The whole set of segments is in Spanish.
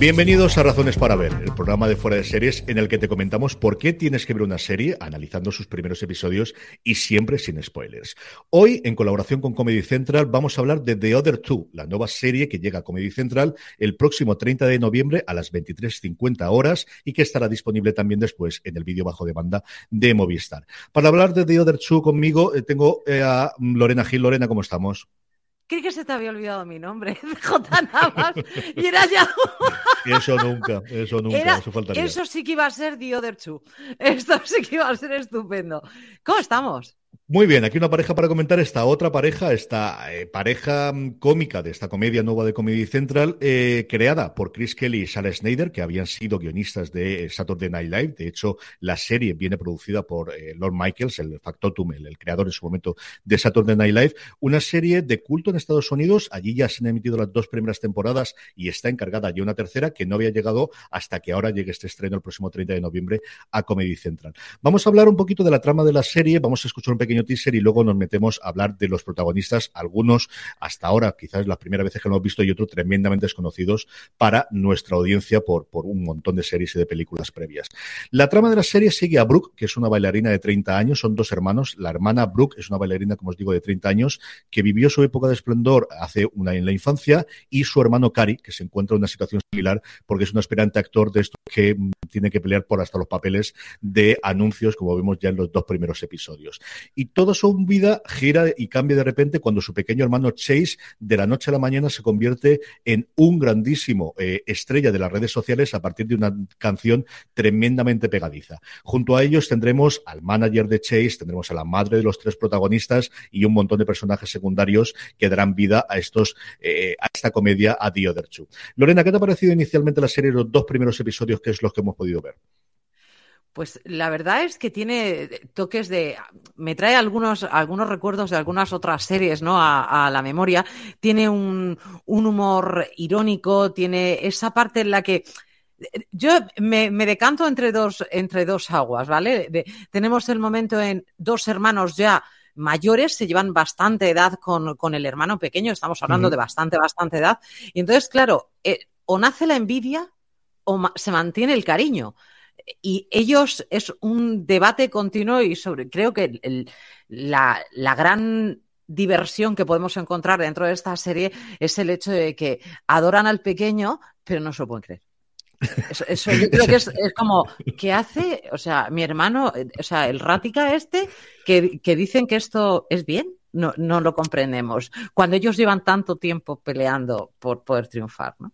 Bienvenidos a Razones para Ver, el programa de fuera de series en el que te comentamos por qué tienes que ver una serie, analizando sus primeros episodios y siempre sin spoilers. Hoy, en colaboración con Comedy Central, vamos a hablar de The Other Two, la nueva serie que llega a Comedy Central el próximo 30 de noviembre a las 23.50 horas y que estará disponible también después en el vídeo bajo demanda de Movistar. Para hablar de The Other Two conmigo, eh, tengo eh, a Lorena Gil. Lorena, ¿cómo estamos? Creí que se te había olvidado mi nombre, J. Navas, y era ya... Eso nunca, eso nunca, Era- eso faltaría. Eso sí que iba a ser The Other Two. Esto sí que iba a ser estupendo. ¿Cómo estamos? Muy bien, aquí una pareja para comentar esta otra pareja, esta eh, pareja mm, cómica de esta comedia nueva de Comedy Central, eh, creada por Chris Kelly y Sarah Snyder, que habían sido guionistas de eh, Saturday Night Live. De hecho, la serie viene producida por eh, Lord Michaels, el factotum, el, el creador en su momento de Saturday Night Live. Una serie de culto en Estados Unidos. Allí ya se han emitido las dos primeras temporadas y está encargada ya una tercera que no había llegado hasta que ahora llegue este estreno el próximo 30 de noviembre a Comedy Central. Vamos a hablar un poquito de la trama de la serie, vamos a escuchar un pequeño teaser y luego nos metemos a hablar de los protagonistas, algunos hasta ahora, quizás las primeras veces que lo hemos visto y otros tremendamente desconocidos para nuestra audiencia por, por un montón de series y de películas previas. La trama de la serie sigue a Brooke, que es una bailarina de 30 años, son dos hermanos. La hermana Brooke es una bailarina, como os digo, de 30 años, que vivió su época de esplendor hace una en la infancia, y su hermano Cari, que se encuentra en una situación similar porque es un aspirante actor de esto que mm, tiene que pelear por hasta los papeles de anuncios, como vemos ya en los dos primeros episodios. Y toda su vida gira y cambia de repente cuando su pequeño hermano Chase, de la noche a la mañana, se convierte en un grandísimo eh, estrella de las redes sociales a partir de una canción tremendamente pegadiza. Junto a ellos tendremos al manager de Chase, tendremos a la madre de los tres protagonistas y un montón de personajes secundarios que darán vida a estos eh, a esta comedia a The Other Two. Lorena, ¿qué te ha parecido inicialmente la serie, los dos primeros episodios, que es los que hemos podido ver? Pues la verdad es que tiene toques de. Me trae algunos, algunos recuerdos de algunas otras series, ¿no? A, a la memoria. Tiene un, un humor irónico, tiene esa parte en la que. Yo me, me decanto entre dos, entre dos aguas, ¿vale? De- tenemos el momento en dos hermanos ya mayores, se llevan bastante edad con, con el hermano pequeño, estamos hablando de bastante, bastante edad. Y entonces, claro, eh, o nace la envidia o se mantiene el cariño y ellos es un debate continuo y sobre creo que la, gran diversión que podemos encontrar dentro de esta serie es el hecho de que adoran al pequeño pero no se lo pueden creer. Eso, yo creo que es, es como, ¿qué hace? O sea, mi hermano, eh, o sea, el Rática este, que, que dicen que esto es bien, no, no lo comprendemos. Cuando ellos llevan tanto tiempo peleando por poder triunfar, ¿no?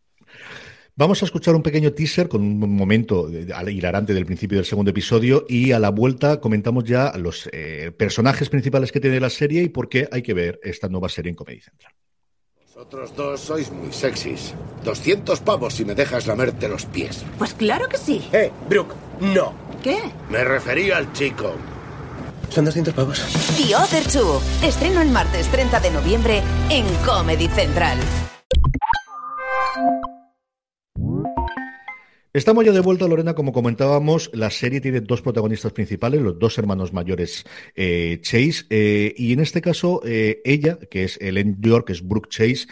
Vamos a escuchar un pequeño teaser con un momento hilarante del principio del segundo episodio y a la vuelta comentamos ya los eh, personajes principales que tiene la serie y por qué hay que ver esta nueva serie en Comedy Central. Vosotros dos sois muy sexys. 200 pavos si me dejas lamerte los pies. Pues claro que sí. Eh, Brooke, no. ¿Qué? Me refería al chico. Son 200 pavos. The Other Two. Estreno el martes 30 de noviembre en Comedy Central. Estamos ya de vuelta, Lorena, como comentábamos, la serie tiene dos protagonistas principales, los dos hermanos mayores eh, Chase, eh, y en este caso eh, ella, que es Ellen York, que es Brooke Chase,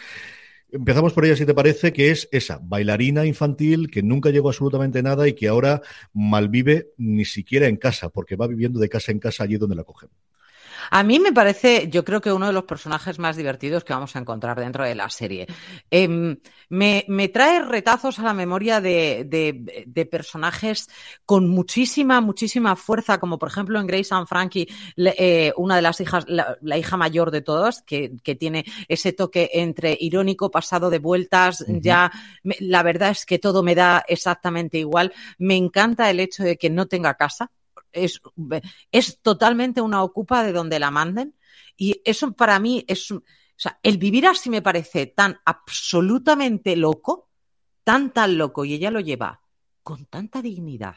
Empezamos por ella, si te parece, que es esa bailarina infantil que nunca llegó absolutamente nada y que ahora malvive ni siquiera en casa, porque va viviendo de casa en casa allí donde la cogen. A mí me parece, yo creo que uno de los personajes más divertidos que vamos a encontrar dentro de la serie. Eh, me, me, trae retazos a la memoria de, de, de, personajes con muchísima, muchísima fuerza, como por ejemplo en Grace and Frankie, eh, una de las hijas, la, la hija mayor de todas, que, que, tiene ese toque entre irónico, pasado de vueltas, uh -huh. ya me, la verdad es que todo me da exactamente igual. Me encanta el hecho de que no tenga casa, es, es, totalmente una ocupa de donde la manden. Y eso para mí es. O sea, el vivir así me parece tan absolutamente loco, tan, tan loco, y ella lo lleva con tanta dignidad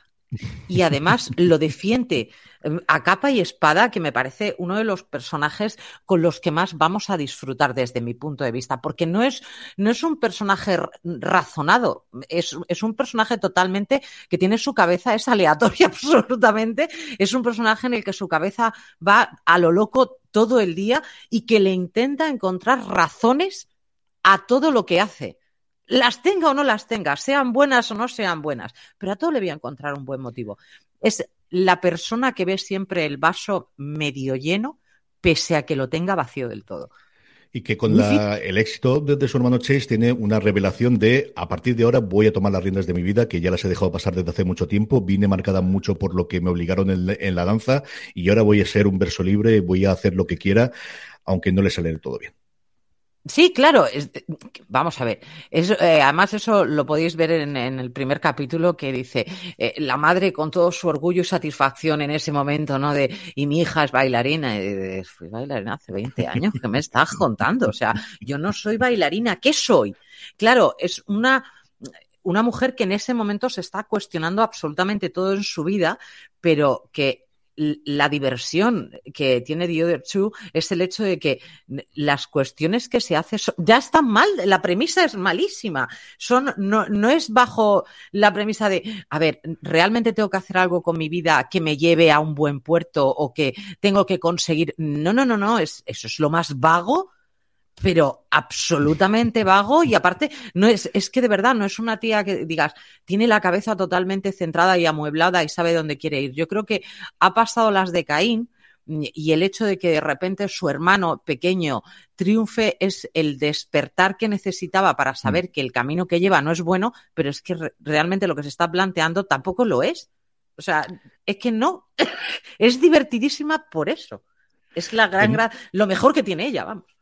y además lo defiende em, a capa y espada, que me parece uno de los personajes con los que más vamos a disfrutar desde mi punto de vista, porque no es, no es un personaje razonado, es, es un personaje totalmente que tiene su cabeza, es aleatoria absolutamente, es un personaje en el que su cabeza va a lo loco todo el día y que le intenta encontrar razones a todo lo que hace las tenga o no las tenga, sean buenas o no sean buenas, pero a todo le voy a encontrar un buen motivo. Es la persona que ve siempre el vaso medio lleno, pese a que lo tenga vacío del todo. Y que con el éxito de, su hermano Chase tiene una revelación de a partir de ahora voy a tomar las riendas de mi vida, que ya las he dejado pasar desde hace mucho tiempo, vine marcada mucho por lo que me obligaron en, la danza y ahora voy a ser un verso libre, voy a hacer lo que quiera, aunque no le sale todo bien. Sí, claro. vamos a ver. Eh, además, eso lo podéis ver en, el primer capítulo que dice eh, la madre con todo su orgullo y satisfacción en ese momento, ¿no? De y mi hija es bailarina. Y fui bailarina hace 20 años. ¿Qué me estás contando? O sea, yo no soy bailarina. ¿Qué soy? Claro, es una una mujer que en ese momento se está cuestionando absolutamente todo en su vida, pero que la diversión que tiene The Other Two es el hecho de que las cuestiones que se hacen ya están mal, la premisa es malísima. Son, no, no es bajo la premisa de, a ver, realmente tengo que hacer algo con mi vida que me lleve a un buen puerto o que tengo que conseguir. No, no, no, no, es, eso es lo más vago pero absolutamente vago y aparte no es, es que de verdad no es una tía que digas, tiene la cabeza totalmente centrada y amueblada y sabe dónde quiere ir. Yo creo que ha pasado las de Caín y el hecho de que de repente su hermano pequeño triunfe es el despertar que necesitaba para saber mm. que el camino que lleva no es bueno, pero es que realmente lo que se está planteando tampoco lo es. O sea, es que no, es divertidísima por eso. Es la gran, gran, lo mejor que tiene ella, vamos.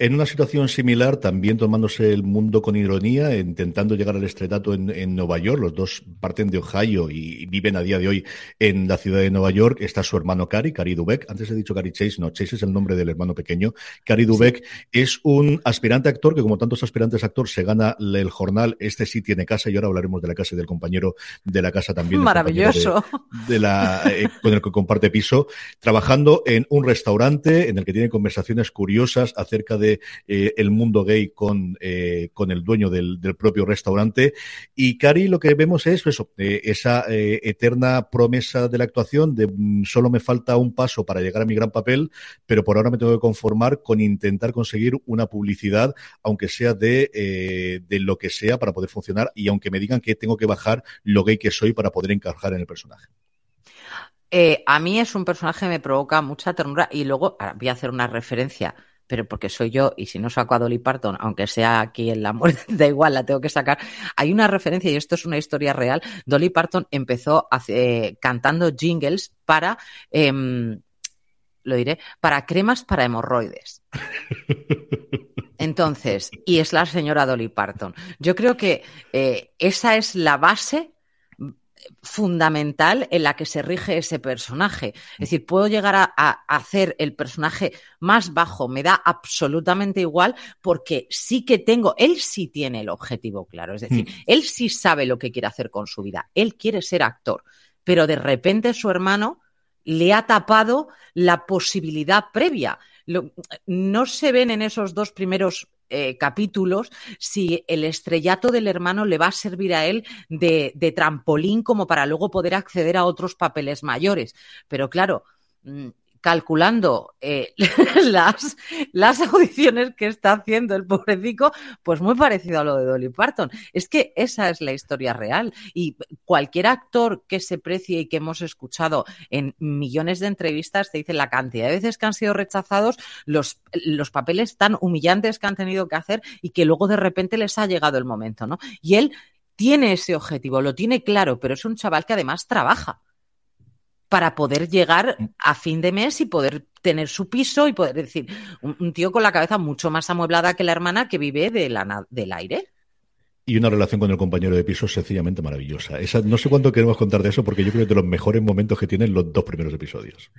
En una situación similar, también tomándose el mundo con ironía, intentando llegar al estrellato en, Nueva York, los dos parten de Ohio y, viven a día de hoy en la ciudad de Nueva York, está su hermano Cary, Cary Dubek. Antes he dicho Cary Chase, no, Chase es el nombre del hermano pequeño. Cary Dubek es un aspirante actor que, como tantos aspirantes actor, se gana el jornal. Este sí tiene casa y ahora hablaremos de la casa y del compañero de la casa también. Maravilloso. De, la, eh, con el que comparte piso, trabajando en un restaurante en el que tiene conversaciones curiosas acerca de eh, el mundo gay con, eh, con el dueño del, propio restaurante. Y Cari lo que vemos es eso, eh, esa eterna promesa de la actuación de mm, solo me falta un paso para llegar a mi gran papel, pero por ahora me tengo que conformar con intentar conseguir una publicidad, aunque sea de, de lo que sea, para poder funcionar y aunque me digan que tengo que bajar lo gay que soy para poder encajar en el personaje. a mí es un personaje que me provoca mucha ternura y luego voy a hacer una referencia pero porque soy yo y si no saco a Dolly Parton, aunque sea aquí en la muerte, da igual, la tengo que sacar. Hay una referencia, y esto es una historia real, Dolly Parton empezó eh, cantando jingles para, em, lo diré, para cremas para hemorroides. Entonces, y es la señora Dolly Parton. Yo creo que eh, esa es la base fundamental en la que se rige ese personaje. Es decir, puedo llegar a, hacer el personaje más bajo, me da absolutamente igual porque sí que tengo, él sí tiene el objetivo claro, es decir, hmm. él sí sabe lo que quiere hacer con su vida, él quiere ser actor, pero de repente su hermano le ha tapado la posibilidad previa. no se ven en esos dos primeros eh, capítulos si el estrellato del hermano le va a servir a él de, trampolín como para luego poder acceder a otros papeles mayores. Pero claro, mm, calculando eh, las, audiciones que está haciendo el pobrecico, pues muy parecido a lo de Dolly Parton. Es que esa es la historia real y cualquier actor que se precie y que hemos escuchado en millones de entrevistas te dice la cantidad de veces que han sido rechazados, los, los papeles tan humillantes que han tenido que hacer y que luego de repente les ha llegado el momento, ¿no? Y él tiene ese objetivo, lo tiene claro, pero es un chaval que además trabaja para poder llegar mm. a fin de mes y poder tener su piso y poder decir, un, tío con la cabeza mucho más amueblada que la hermana que vive de la, del aire. Y una relación con el compañero de piso sencillamente maravillosa. Esa, no sé cuánto queremos contar de eso porque yo creo que es de los mejores momentos que tienen los dos primeros episodios.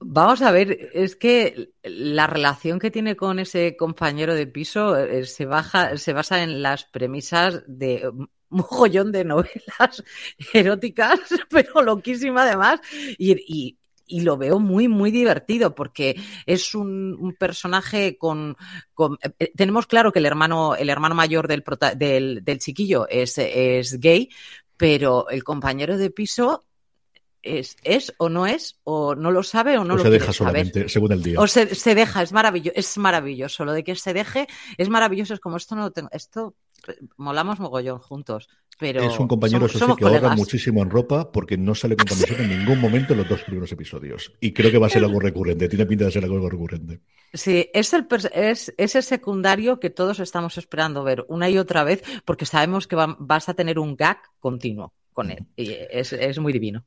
Vamos a ver, es que la relación que tiene con ese compañero de piso eh, se, baja, se basa en las premisas de mogollón de novelas eróticas, pero loquísima además. Y, lo veo muy, muy divertido porque es un, personaje con, eh, Tenemos claro que el hermano, el hermano mayor del, del, chiquillo es, es gay, pero el compañero de piso es, es o no es, o no lo sabe o no lo se deja solamente, según el día. O se, deja, es maravilloso, es maravilloso. Lo de que se deje es maravilloso, es como esto no tengo, esto molamos mogollón juntos. Pero es un compañero somos, que ahorra muchísimo en ropa porque no sale con camiseta en ningún momento en los dos primeros episodios. Y creo que va a ser algo recurrente, tiene pinta de ser algo recurrente. Sí, es el, es, ese secundario que todos estamos esperando ver una y otra vez porque sabemos que vas a tener un gag continuo con él. Y es, es muy divino.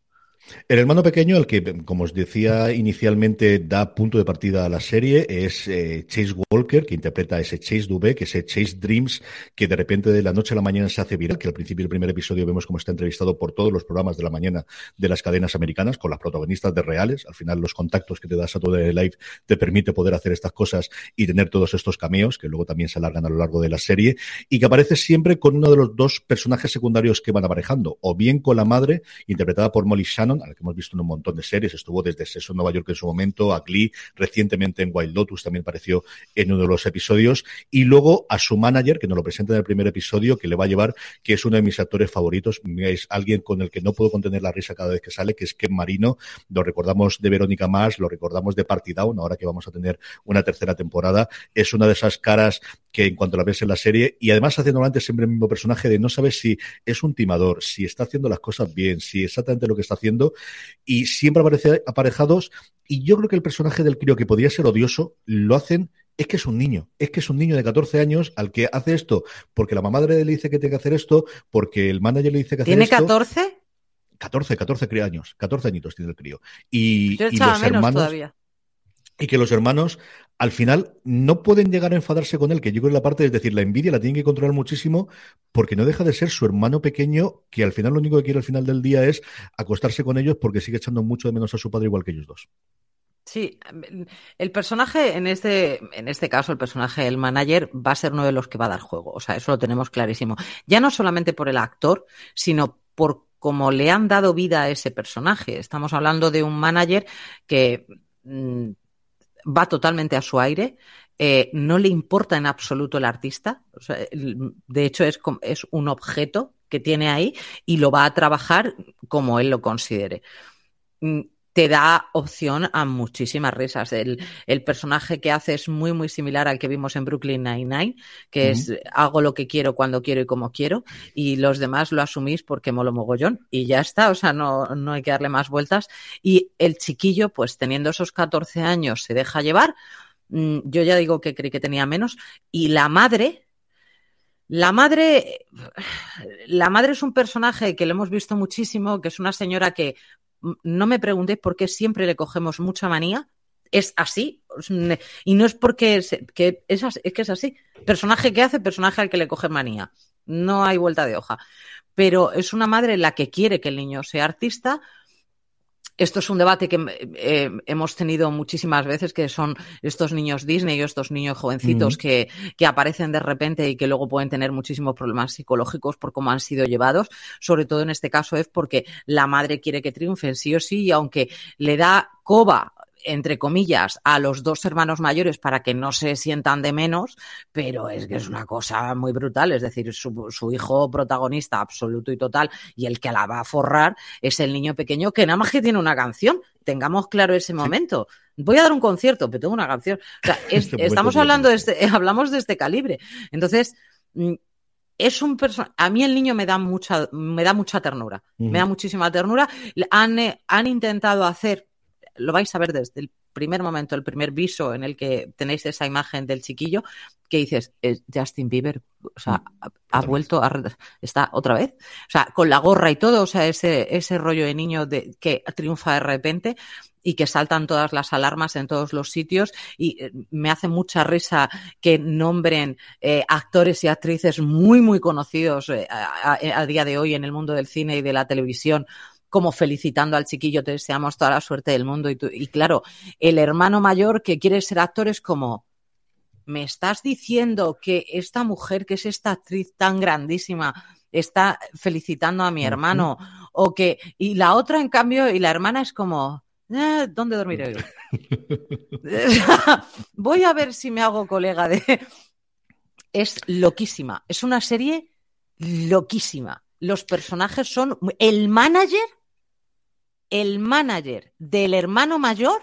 El hermano pequeño, el que, como os decía inicialmente, da punto de partida a la serie, es eh, Chase Walker, que interpreta ese Chase Dubé, que es ese Chase Dreams, que de repente de la noche a la mañana se hace viral, que al principio del primer episodio vemos cómo está entrevistado por todos los programas de la mañana de las cadenas americanas, con las protagonistas de reales. Al final, los contactos que te das a todo el live te permite poder hacer estas cosas y tener todos estos cameos, que luego también se alargan a lo largo de la serie, y que aparece siempre con uno de los dos personajes secundarios que van aparejando, o bien con la madre, interpretada por Molly Shannon, al que hemos visto en un montón de series, estuvo desde Seso Nueva York en su momento, a Glee, recientemente en Wild Lotus también apareció en uno de los episodios, y luego a su manager, que nos lo presenta en el primer episodio, que le va a llevar, que es uno de mis actores favoritos, es alguien con el que no puedo contener la risa cada vez que sale, que es Ken Marino, lo recordamos de Verónica Mars, lo recordamos de Party Down, ahora que vamos a tener una tercera temporada, es una de esas caras que en cuanto la ves en la serie, y además haciendo antes siempre el mismo personaje de no sabes si es un timador, si está haciendo las cosas bien, si exactamente lo que está haciendo, y siempre aparece aparejados. Y yo creo que el personaje del crío que podría ser odioso lo hacen es que es un niño, es que es un niño de 14 años al que hace esto porque la mamá le dice que tiene que hacer esto, porque el manager le dice que hacer esto. ¿Tiene 14? 14, 14 años, 14 añitos tiene el crío. Y, y los hermanos. Todavía. Y que los hermanos al final no pueden llegar a enfadarse con él, que yo creo que la parte es decir, la envidia la tienen que controlar muchísimo porque no deja de ser su hermano pequeño que al final lo único que quiere al final del día es acostarse con ellos porque sigue echando mucho de menos a su padre igual que ellos dos. Sí, el personaje en este, en este caso, el personaje del manager va a ser uno de los que va a dar juego. O sea, eso lo tenemos clarísimo. Ya no solamente por el actor, sino por cómo le han dado vida a ese personaje. Estamos hablando de un manager que mm, va totalmente a su aire, eh, no le importa en absoluto el artista, de hecho es, es un objeto que tiene ahí y lo va a trabajar como él lo considere. Mm, te da opción a muchísimas risas. El, personaje que hace es muy, muy similar al que vimos en Brooklyn Nine-Nine, que es hago lo que quiero, cuando quiero y como quiero, y los demás lo asumís porque molo mogollón, y ya está, o sea, no, no hay que darle más vueltas. Y el chiquillo, pues teniendo esos 14 años, se deja llevar. Mm, yo ya digo que creí que tenía menos. Y la madre, la madre, la madre es un personaje que lo hemos visto muchísimo, que es una señora que no me preguntéis por qué siempre le cogemos mucha manía. Es así. Y no es porque es, que es, es que es así. Personaje que hace, personaje al que le coge manía. No hay vuelta de hoja. Pero es una madre la que quiere que el niño sea artista, esto es un debate que eh, hemos tenido muchísimas veces, que son estos niños Disney o estos niños jovencitos que, que, aparecen de repente y que luego pueden tener muchísimos problemas psicológicos por cómo han sido llevados. Sobre todo en este caso es porque la madre quiere que triunfen sí o sí y aunque le da coba entre comillas, a los dos hermanos mayores para que no se sientan de menos, pero es que es una cosa muy brutal. Es decir, su, hijo protagonista absoluto y total y el que la va a forrar es el niño pequeño que nada más que tiene una canción. Tengamos claro ese momento. Voy a dar un concierto, pero tengo una canción. Este estamos hablando de este, hablamos de este calibre. Entonces, mm, es un personaje. A mí el niño me da mucha, me da mucha ternura. Me da muchísima ternura. Han, eh, han intentado hacer lo vais a ver desde el primer momento, el primer viso en el que tenéis esa imagen del chiquillo, que dices, Justin Bieber, o sea, mm, ha, vuelto, a, está otra vez, o sea, con la gorra y todo, o sea, ese, ese rollo de niño de, que triunfa de repente y que saltan todas las alarmas en todos los sitios y eh, me hace mucha risa que nombren eh, actores y actrices muy, muy conocidos eh, a día de hoy en el mundo del cine y de la televisión como felicitando al chiquillo, te deseamos toda la suerte del mundo. Y, y claro, el hermano mayor que quiere ser actor es como, ¿me estás diciendo que esta mujer, que es esta actriz tan grandísima, está felicitando a mi hermano, o que, y la otra, en cambio, y la hermana es como, eh, ¿dónde dormiré hoy? Voy a ver si me hago colega de. Es loquísima. Es una serie loquísima. Los personajes son. El manager. El manager del hermano mayor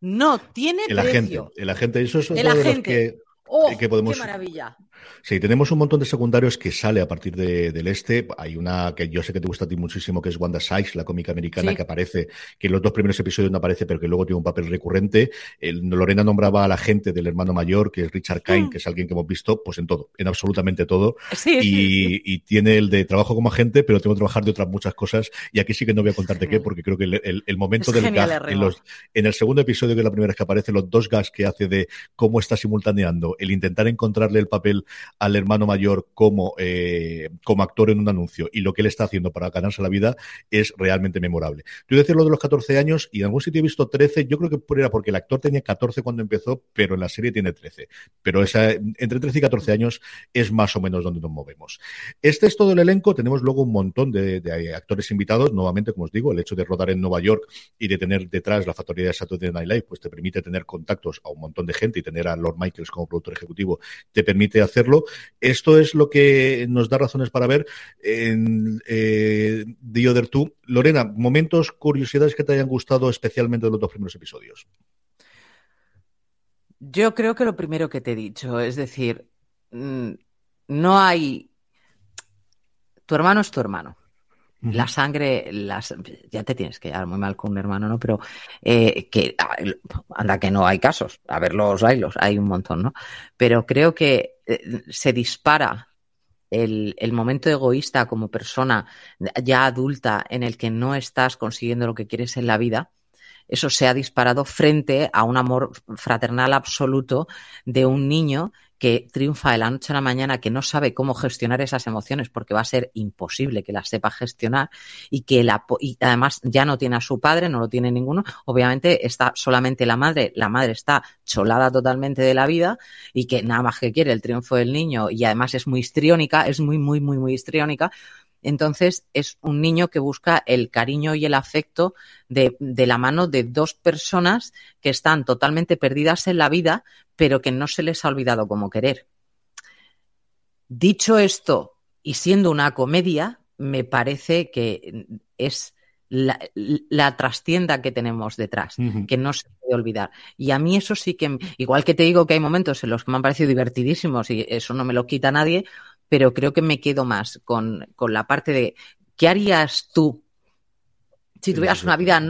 no tiene el precio. Agente, el agente, eso es el los que, ¡Oh, que podemos. ¡Qué maravilla! Sí, tenemos un montón de secundarios que sale a partir de- del este. Hay una que yo sé que te gusta a ti muchísimo, que es Wanda Sykes, la cómica americana, Sí. que aparece, que en los dos primeros episodios no aparece, pero que luego tiene un papel recurrente. El- Lorena nombraba a la gente del hermano mayor, que es Richard Kane, Mm. que es alguien que hemos visto, pues en todo, en absolutamente todo. Sí. Y, y tiene el de trabajo como agente, pero tengo que trabajar de otras muchas cosas. Y aquí sí que no voy a contarte Sí. qué, porque creo que el, el- el momento Es del gag, en, los, en el segundo episodio, que es la primera vez que aparece, los dos gags que hace de cómo está simultaneando el intentar encontrarle el papel al hermano mayor como, eh, como actor en un anuncio y lo que él está haciendo para ganarse la vida es realmente memorable. Yo decir lo de los 14 años y en algún sitio he visto 13, yo creo que era porque el actor tenía 14 cuando empezó, pero en la serie tiene 13. Pero esa, entre 13 y 14 años es más o menos donde nos movemos. Este es todo el elenco, tenemos luego un montón de, de actores invitados, nuevamente, como os digo, el hecho de rodar en Nueva York y de tener detrás la factoría de Saturday Night Live, pues te permite tener contactos a un montón de gente y tener a Lord Michaels como productor ejecutivo te permite hacerlo. Esto es lo que nos da razones para ver en eh, The Other Two. Lorena, momentos, curiosidades que te hayan gustado especialmente de los dos primeros episodios. Yo creo que lo primero que te he dicho, es decir, mm, no hay. Tu hermano es tu hermano. La sangre, las, ya te tienes que llevar muy mal con un hermano, ¿no? Pero eh, que anda que no hay casos, a ver los bailos, hay un montón, ¿no? Pero creo que eh, se dispara el, el, momento egoísta como persona ya adulta en el que no estás consiguiendo lo que quieres en la vida. Eso se ha disparado frente a un amor fraternal absoluto de un niño que triunfa de la noche a la mañana, que no sabe cómo gestionar esas emociones porque va a ser imposible que las sepa gestionar y que la, y además ya no tiene a su padre, no lo tiene ninguno. Obviamente está solamente la madre, la madre está cholada totalmente de la vida y que nada más que quiere el triunfo del niño y además es muy histriónica, es muy, muy, muy, muy histriónica. Entonces es un niño que busca el cariño y el afecto de, de, la mano de dos personas que están totalmente perdidas en la vida, pero que no se les ha olvidado cómo querer. Dicho esto, y siendo una comedia, me parece que es la, la trastienda que tenemos detrás, uh -huh. que no se puede olvidar. Y a mí eso sí que, igual que te digo que hay momentos en los que me han parecido divertidísimos y eso no me lo quita nadie, pero creo que me quedo más con, con la parte de ¿qué harías tú si tuvieras una vida,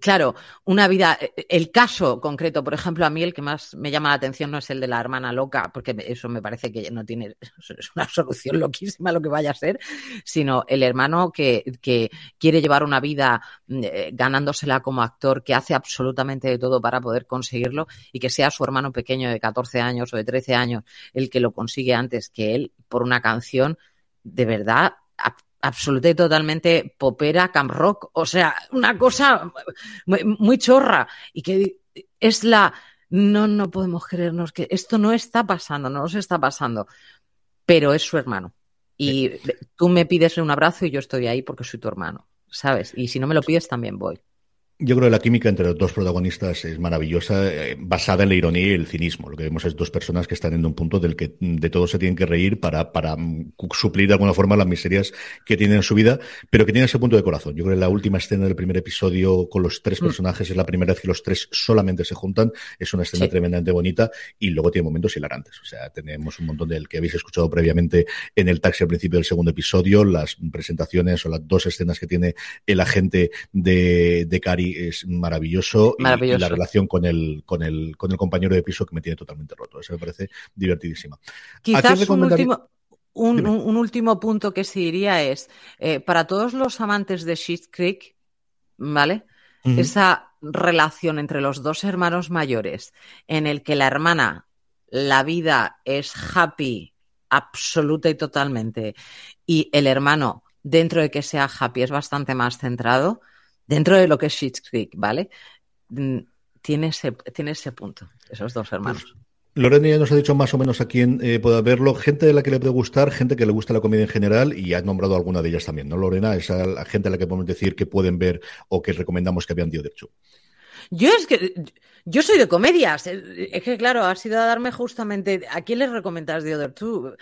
claro, una vida, el caso concreto, por ejemplo, a mí el que más me llama la atención no es el de la hermana loca, porque eso me parece que no tiene, es una solución loquísima lo que vaya a ser, sino el hermano que, que quiere llevar una vida eh, ganándosela como actor, que hace absolutamente de todo para poder conseguirlo y que sea su hermano pequeño de 14 años o de 13 años el que lo consigue antes que él por una canción, de verdad, absoluta y totalmente popera, camp rock, o sea, una cosa muy, muy, chorra y que es la no no podemos creernos que esto no está pasando, no nos está pasando, pero es su hermano y tú me pides un abrazo y yo estoy ahí porque soy tu hermano, ¿sabes? Y si no me lo pides también voy. Yo creo que la química entre los dos protagonistas es maravillosa, eh, basada en la ironía y el cinismo. Lo que vemos es dos personas que están en un punto del que de todo se tienen que reír para, para um, suplir de alguna forma las miserias que tienen en su vida, pero que tienen ese punto de corazón. Yo creo que la última escena del primer episodio con los tres personajes mm. es la primera vez que los tres solamente se juntan. Es una escena sí. tremendamente bonita y luego tiene momentos hilarantes. O sea, tenemos un montón del que habéis escuchado previamente en el taxi al principio del segundo episodio, las presentaciones o las dos escenas que tiene el agente de, de Cari es maravilloso, maravilloso. Y, y, la relación con el, con el con el compañero de piso que me tiene totalmente roto. Eso me parece divertidísima. Quizás un último, un, un, un, último punto que sí diría es eh, para todos los amantes de Sheet Creek, ¿vale? Uh -huh. Esa relación entre los dos hermanos mayores, en el que la hermana, la vida es happy absoluta y totalmente, y el hermano, dentro de que sea happy, es bastante más centrado dentro de lo que es Schitt's Creek, ¿vale? Tiene ese, tiene ese punto, esos dos hermanos. Pues, Lorena ya nos ha dicho más o menos a quién eh, puede verlo, gente de la que le puede gustar, gente que le gusta la comedia en general y ha nombrado alguna de ellas también, ¿no, Lorena? Esa la gente a la que podemos decir que pueden ver o que recomendamos que vean The Other Yo es que yo soy de comedias. Es que claro, ha sido a darme justamente a quién les recomiendas The Other Two.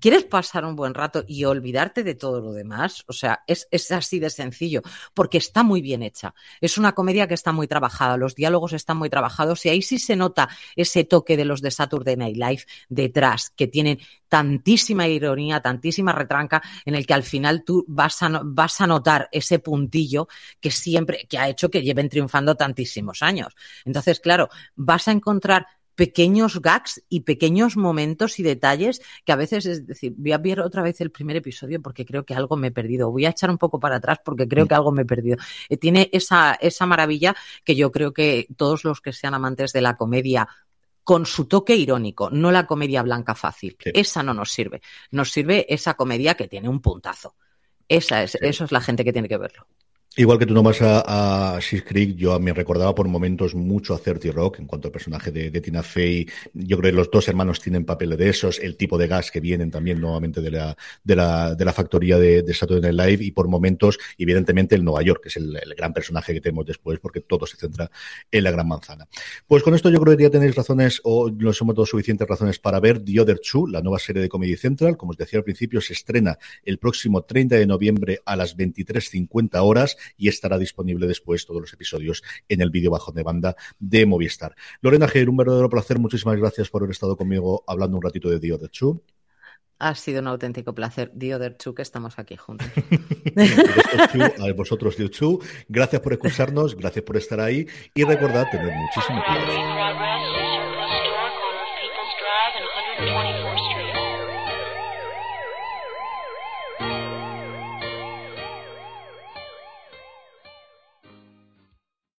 ¿Quieres pasar un buen rato y olvidarte de todo lo demás? O sea, es, es, así de sencillo, porque está muy bien hecha. Es una comedia que está muy trabajada, los diálogos están muy trabajados y ahí sí se nota ese toque de los de Saturday Night Live detrás, que tienen tantísima ironía, tantísima retranca, en el que al final tú vas a, vas a notar ese puntillo que siempre, que ha hecho que lleven triunfando tantísimos años. Entonces, claro, vas a encontrar pequeños gags y pequeños momentos y detalles que a veces es decir, voy a ver otra vez el primer episodio porque creo que algo me he perdido, voy a echar un poco para atrás porque creo mm. que algo me he perdido. Eh, tiene esa, esa maravilla que yo creo que todos los que sean amantes de la comedia con su toque irónico, no la comedia blanca fácil. Esa no nos sirve. Nos sirve esa comedia que tiene un puntazo. Esa es, eso es la gente que tiene que verlo. Igual que tú nomás a, a Creek, yo me recordaba por momentos mucho a Certi Rock en cuanto al personaje de, Tina Fey. Yo creo que los dos hermanos tienen papeles de esos, el tipo de gas que vienen también nuevamente de la, de la, de la factoría de, de Saturday Night Live y por momentos, evidentemente, el Nueva York, que es el, gran personaje que tenemos después, porque todo se centra en la gran manzana. Pues con esto yo creo que ya tenéis razones, o no somos todos suficientes razones para ver The Other Two, la nueva serie de Comedy Central. Como os decía al principio, se estrena el próximo 30 de noviembre a las 23.50 horas y estará disponible después todos los episodios en el vídeo bajo de banda de Movistar. Lorena Ger, un verdadero placer. Muchísimas gracias por haber estado conmigo hablando un ratito de The Other Two. Ha sido un auténtico placer, The Other Two, que estamos aquí juntos. a vosotros, The Two. Gracias por escucharnos, gracias por estar ahí y recordad tener muchísimo cuidado.